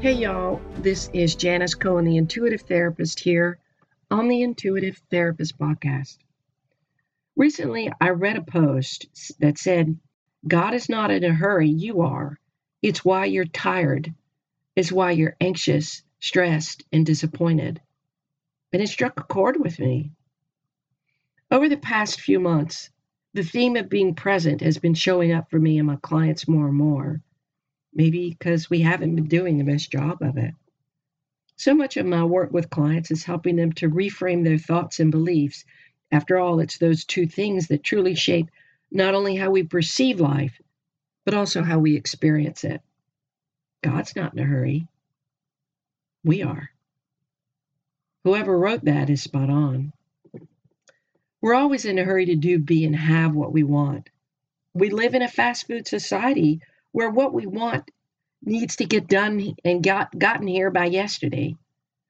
Hey, y'all. This is Janis Cohen, the intuitive therapist, here on the Intuitive Therapist podcast. Recently, I read a post that said, God is not in a hurry, you are. It's why you're tired. It's why you're anxious, stressed, and disappointed. And it struck a chord with me. Over the past few months, the theme of being present has been showing up for me and my clients more and more. Maybe because we haven't been doing the best job of it. So much of my work with clients is helping them to reframe their thoughts and beliefs. After all, it's those two things that truly shape not only how we perceive life, but also how we experience it. God's not in a hurry. We are. Whoever wrote that is spot on. We're always in a hurry to do, be, and have what we want. We live in a fast food society where what we want needs to get done and got gotten here by yesterday.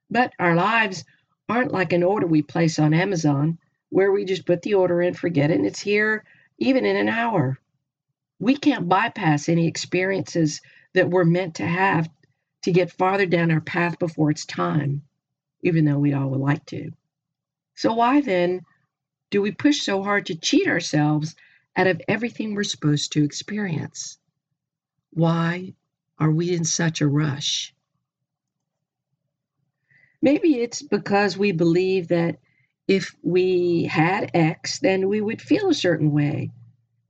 But our lives aren't like an order we place on Amazon where we just put the order in, forget it, and it's here even in an hour. We can't bypass any experiences that we're meant to have to get farther down our path before it's time, even though we all would like to. So, why then do we push so hard to cheat ourselves out of everything we're supposed to experience? Why are we in such a rush? Maybe it's because we believe that if we had X, then we would feel a certain way,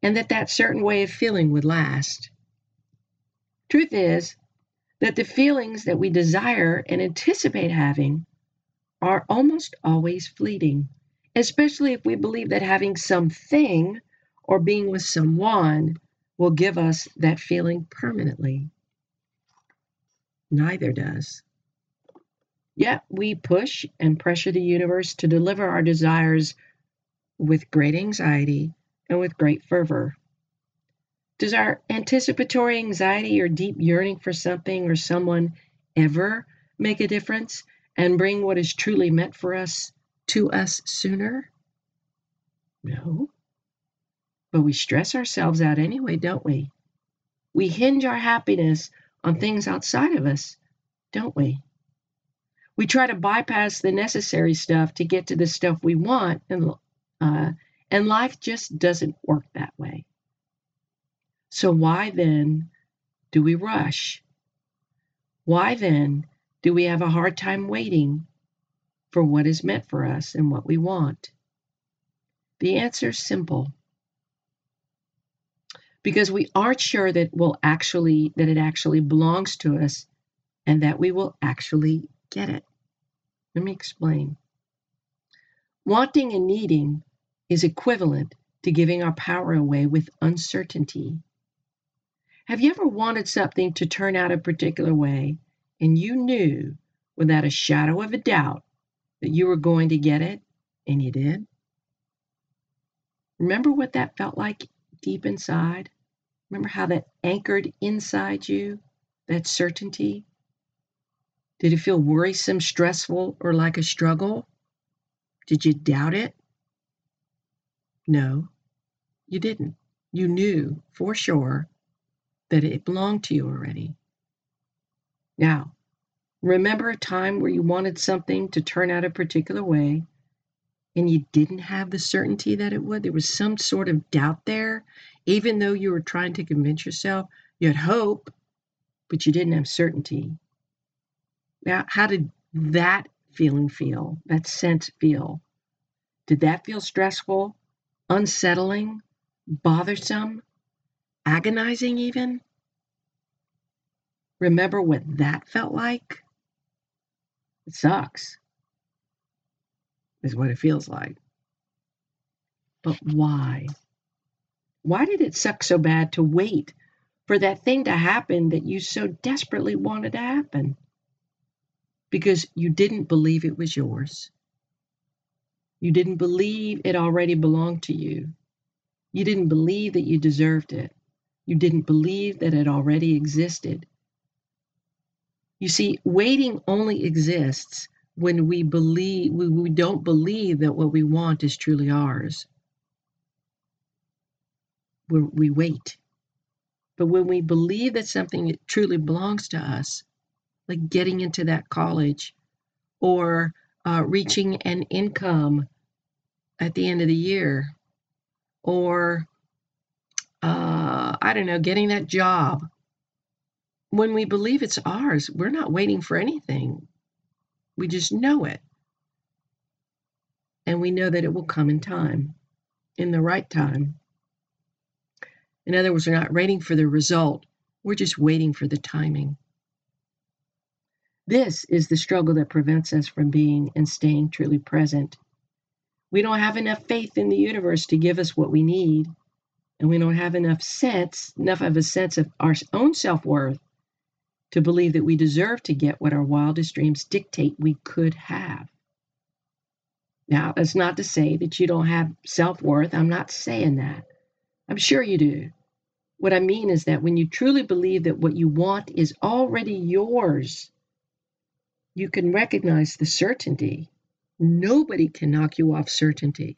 and that that certain way of feeling would last. Truth is that the feelings that we desire and anticipate having are almost always fleeting, especially if we believe that having something or being with someone will give us that feeling permanently. Neither does. Yet we push and pressure the universe to deliver our desires with great anxiety and with great fervor. Does our anticipatory anxiety or deep yearning for something or someone ever make a difference and bring what is truly meant for us to us sooner? No. But we stress ourselves out anyway, don't we? We hinge our happiness on things outside of us, don't we? We try to bypass the necessary stuff to get to the stuff we want, and uh, and life just doesn't work that way. So why then do we rush? Why then do we have a hard time waiting for what is meant for us and what we want? The answer is simple because we aren't sure that will actually that it actually belongs to us and that we will actually get it. Let me explain. Wanting and needing is equivalent to giving our power away with uncertainty. Have you ever wanted something to turn out a particular way and you knew without a shadow of a doubt that you were going to get it and you did? Remember what that felt like deep inside? Remember how that anchored inside you, that certainty? Did it feel worrisome, stressful, or like a struggle? Did you doubt it? No, you didn't. You knew for sure that it belonged to you already. Now, remember a time where you wanted something to turn out a particular way and you didn't have the certainty that it would? There was some sort of doubt there, even though you were trying to convince yourself, you had hope, but you didn't have certainty. Now, how did that feeling feel, that sense feel? Did that feel stressful, unsettling, bothersome, agonizing, even? Remember what that felt like? It sucks, is what it feels like. But why? Why did it suck so bad to wait for that thing to happen that you so desperately wanted to happen because you didn't believe it was yours. You didn't believe it already belonged to you. You didn't believe that you deserved it. You didn't believe that it already existed. You see, waiting only exists when we believe we, we don't believe that what we want is truly ours. we we wait. But when we believe that something truly belongs to us, like getting into that college or uh, reaching an income at the end of the year or uh, I don't know, getting that job. When we believe it's ours, we're not waiting for anything. We just know it. And we know that it will come in time, in the right time. In other words, we're not waiting for the result, we're just waiting for the timing. This is the struggle that prevents us from being and staying truly present. We don't have enough faith in the universe to give us what we need, and we don't have enough sense, enough of a sense of our own self worth to believe that we deserve to get what our wildest dreams dictate we could have. Now, that's not to say that you don't have self worth. I'm not saying that. I'm sure you do. What I mean is that when you truly believe that what you want is already yours, you can recognize the certainty. Nobody can knock you off certainty.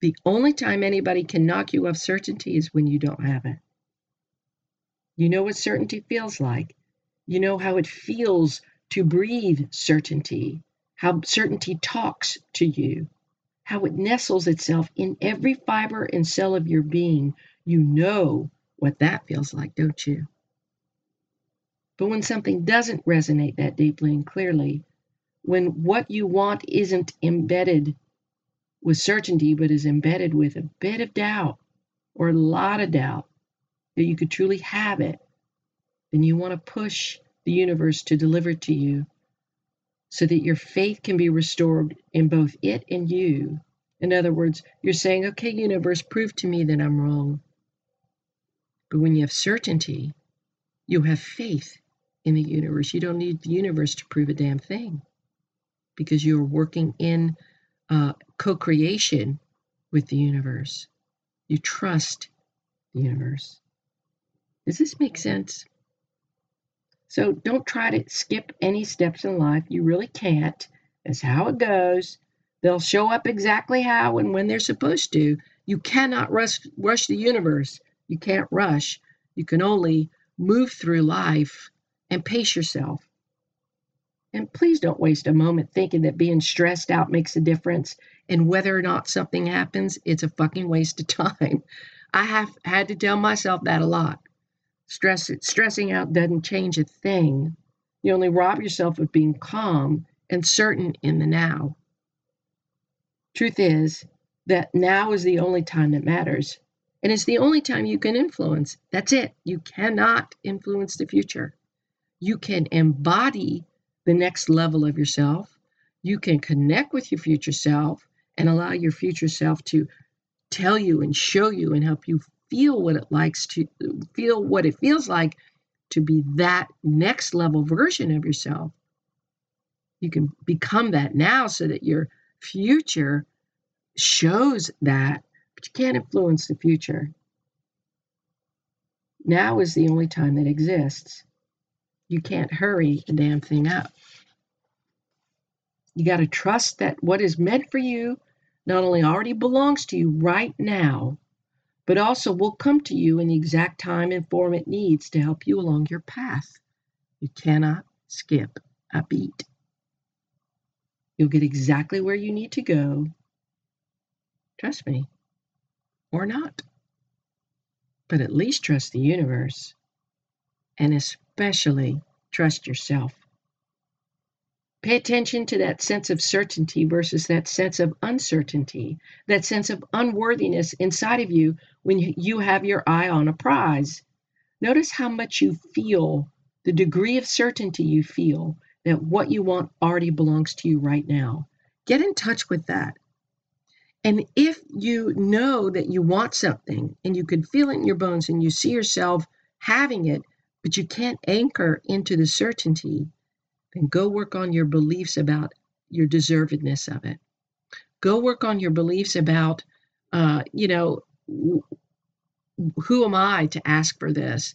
The only time anybody can knock you off certainty is when you don't have it. You know what certainty feels like. You know how it feels to breathe certainty, how certainty talks to you, how it nestles itself in every fiber and cell of your being. You know what that feels like, don't you? But when something doesn't resonate that deeply and clearly, when what you want isn't embedded with certainty, but is embedded with a bit of doubt or a lot of doubt that you could truly have it, then you want to push the universe to deliver to you so that your faith can be restored in both it and you. In other words, you're saying, okay, universe, prove to me that I'm wrong. But when you have certainty, you have faith in the universe. You don't need the universe to prove a damn thing because you're working in uh, co creation with the universe. You trust the universe. Does this make sense? So don't try to skip any steps in life. You really can't. That's how it goes. They'll show up exactly how and when they're supposed to. You cannot rush, rush the universe. You can't rush. You can only move through life and pace yourself. And please don't waste a moment thinking that being stressed out makes a difference and whether or not something happens, it's a fucking waste of time. I have had to tell myself that a lot. Stress, stressing out doesn't change a thing. You only rob yourself of being calm and certain in the now. Truth is that now is the only time that matters. And it's the only time you can influence. That's it. You cannot influence the future. You can embody the next level of yourself. You can connect with your future self and allow your future self to tell you and show you and help you feel what it likes to feel what it feels like to be that next level version of yourself. You can become that now so that your future shows that, but you can't influence the future. Now is the only time that exists. You can't hurry the damn thing up. You got to trust that what is meant for you not only already belongs to you right now, but also will come to you in the exact time and form it needs to help you along your path. You cannot skip a beat. You'll get exactly where you need to go. Trust me, or not. But at least trust the universe, and especially trust yourself. Pay attention to that sense of certainty versus that sense of uncertainty, that sense of unworthiness inside of you when you have your eye on a prize. Notice how much you feel, the degree of certainty you feel that what you want already belongs to you right now. Get in touch with that. And if you know that you want something and you can feel it in your bones and you see yourself having it, but you can't anchor into the certainty, then go work on your beliefs about your deservedness of it. Go work on your beliefs about, uh, you know, who am I to ask for this?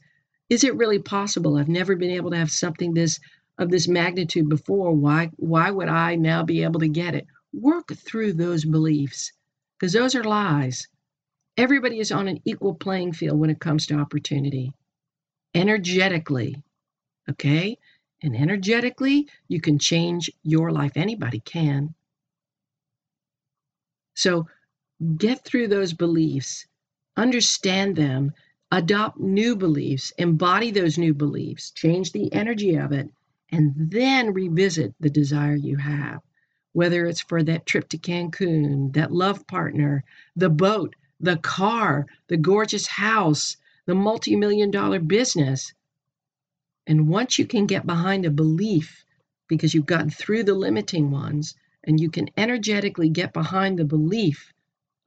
Is it really possible? I've never been able to have something this of this magnitude before. Why why would I now be able to get it? Work through those beliefs because those are lies. Everybody is on an equal playing field when it comes to opportunity. Energetically, okay? And energetically, you can change your life. Anybody can. So get through those beliefs, understand them, adopt new beliefs, embody those new beliefs, change the energy of it, and then revisit the desire you have whether it's for that trip to Cancun, that love partner, the boat, the car, the gorgeous house, the multi million dollar business. And once you can get behind a belief, because you've gotten through the limiting ones, and you can energetically get behind the belief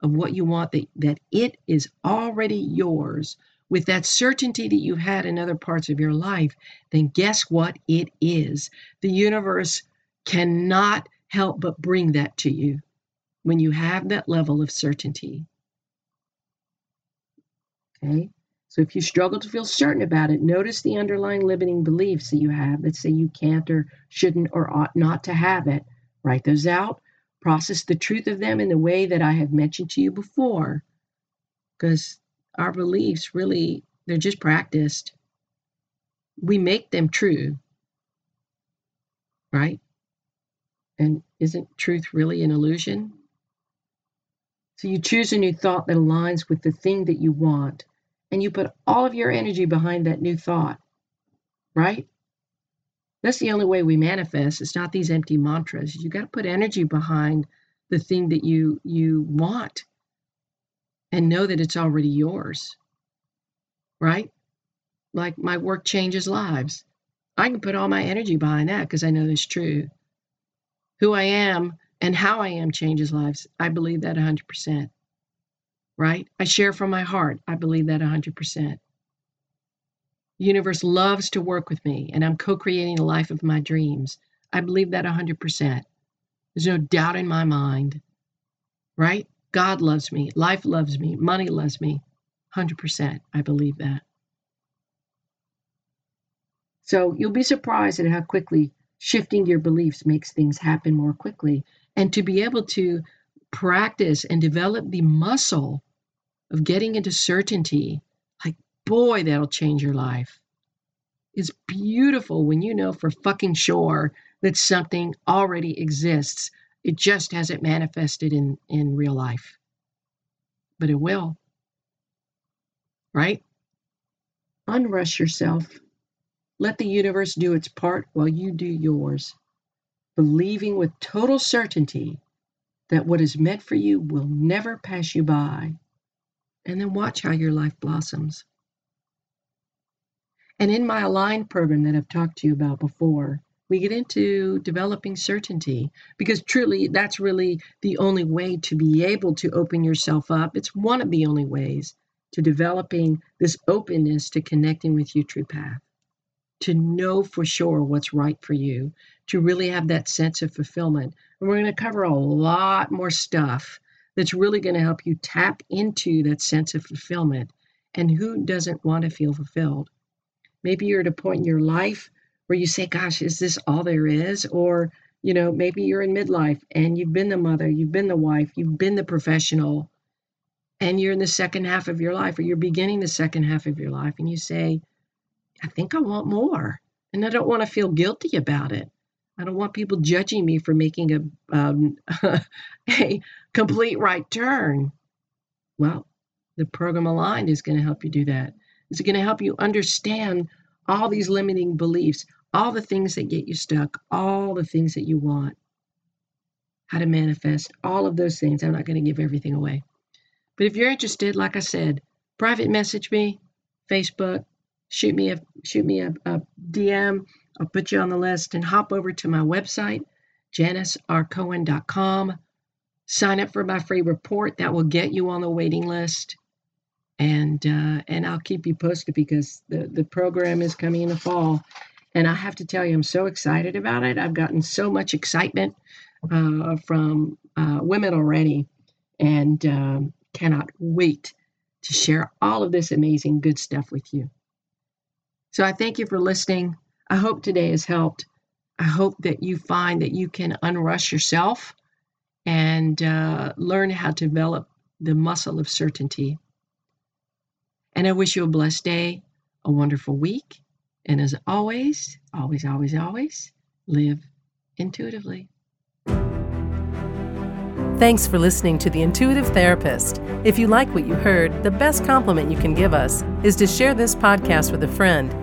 of what you want, that, that it is already yours, with that certainty that you've had in other parts of your life, then guess what it is? The universe cannot help but bring that to you when you have that level of certainty. Okay? So if you struggle to feel certain about it, notice the underlying limiting beliefs that you have that say you can't or shouldn't or ought not to have it. Write those out, process the truth of them in the way that I have mentioned to you before. Because our beliefs really, they're just practiced. We make them true, right? And isn't truth really an illusion? So you choose a new thought that aligns with the thing that you want, and you put all of your energy behind that new thought, right? That's the only way we manifest. It's not these empty mantras. You got to put energy behind the thing that you you want and know that it's already yours. Right? Like my work changes lives. I can put all my energy behind that because I know it's true who I am and how I am changes lives. I believe that 100%. Right? I share from my heart. I believe that 100%. The universe loves to work with me, and I'm co creating the life of my dreams. I believe that 100%. There's no doubt in my mind. Right? God loves me. Life loves me. Money loves me. 100%. I believe that. So you'll be surprised at how quickly shifting your beliefs makes things happen more quickly. And to be able to practice and develop the muscle of getting into certainty, like, boy, that'll change your life. It's beautiful when you know for fucking sure that something already exists. It just hasn't manifested in, in real life. But it will. Right? Unrush yourself let the universe do its part while you do yours, believing with total certainty that what is meant for you will never pass you by. And then watch how your life blossoms. And in my aligned program that I've talked to you about before, we get into developing certainty because truly that's really the only way to be able to open yourself up. It's one of the only ways to developing this openness to connecting with your true path to know for sure what's right for you, to really have that sense of fulfillment. And we're going to cover a lot more stuff that's really going to help you tap into that sense of fulfillment. And who doesn't want to feel fulfilled? Maybe you're at a point in your life where you say, Gosh, is this all there is? Or, you know, maybe you're in midlife and you've been the mother, you've been the wife, you've been the professional, and you're in the second half of your life, or you're beginning the second half of your life, and you say, I think I want more. And I don't want to feel guilty about it. I don't want people judging me for making a, um, a complete right turn. Well, the program aligned is going to help you do that. It's going to help you understand all these limiting beliefs, all the things that get you stuck, all the things that you want, how to manifest, all of those things. I'm not going to give everything away. But if you're interested, like I said, private message me, Facebook, shoot me a shoot me a, a DM. I'll put you on the list and hop over to my website, janisrcohen.com. sign up for my free report. That will get you on the waiting list. And uh, and I'll keep you posted because the the program is coming in the fall. And I have to tell you I'm so excited about it. I've gotten so much excitement uh, from uh, women already. And um, cannot wait to share all of this amazing good stuff with you so I thank you for listening I hope today has helped I hope that you find that you can unrush yourself and uh, learn how to develop the muscle of certainty. And I wish you a blessed day, a wonderful week, and as always, always, always, always, live intuitively. Thanks for listening to The Intuitive Therapist. If you like what you heard, the best compliment you can give us is to share this podcast with a friend.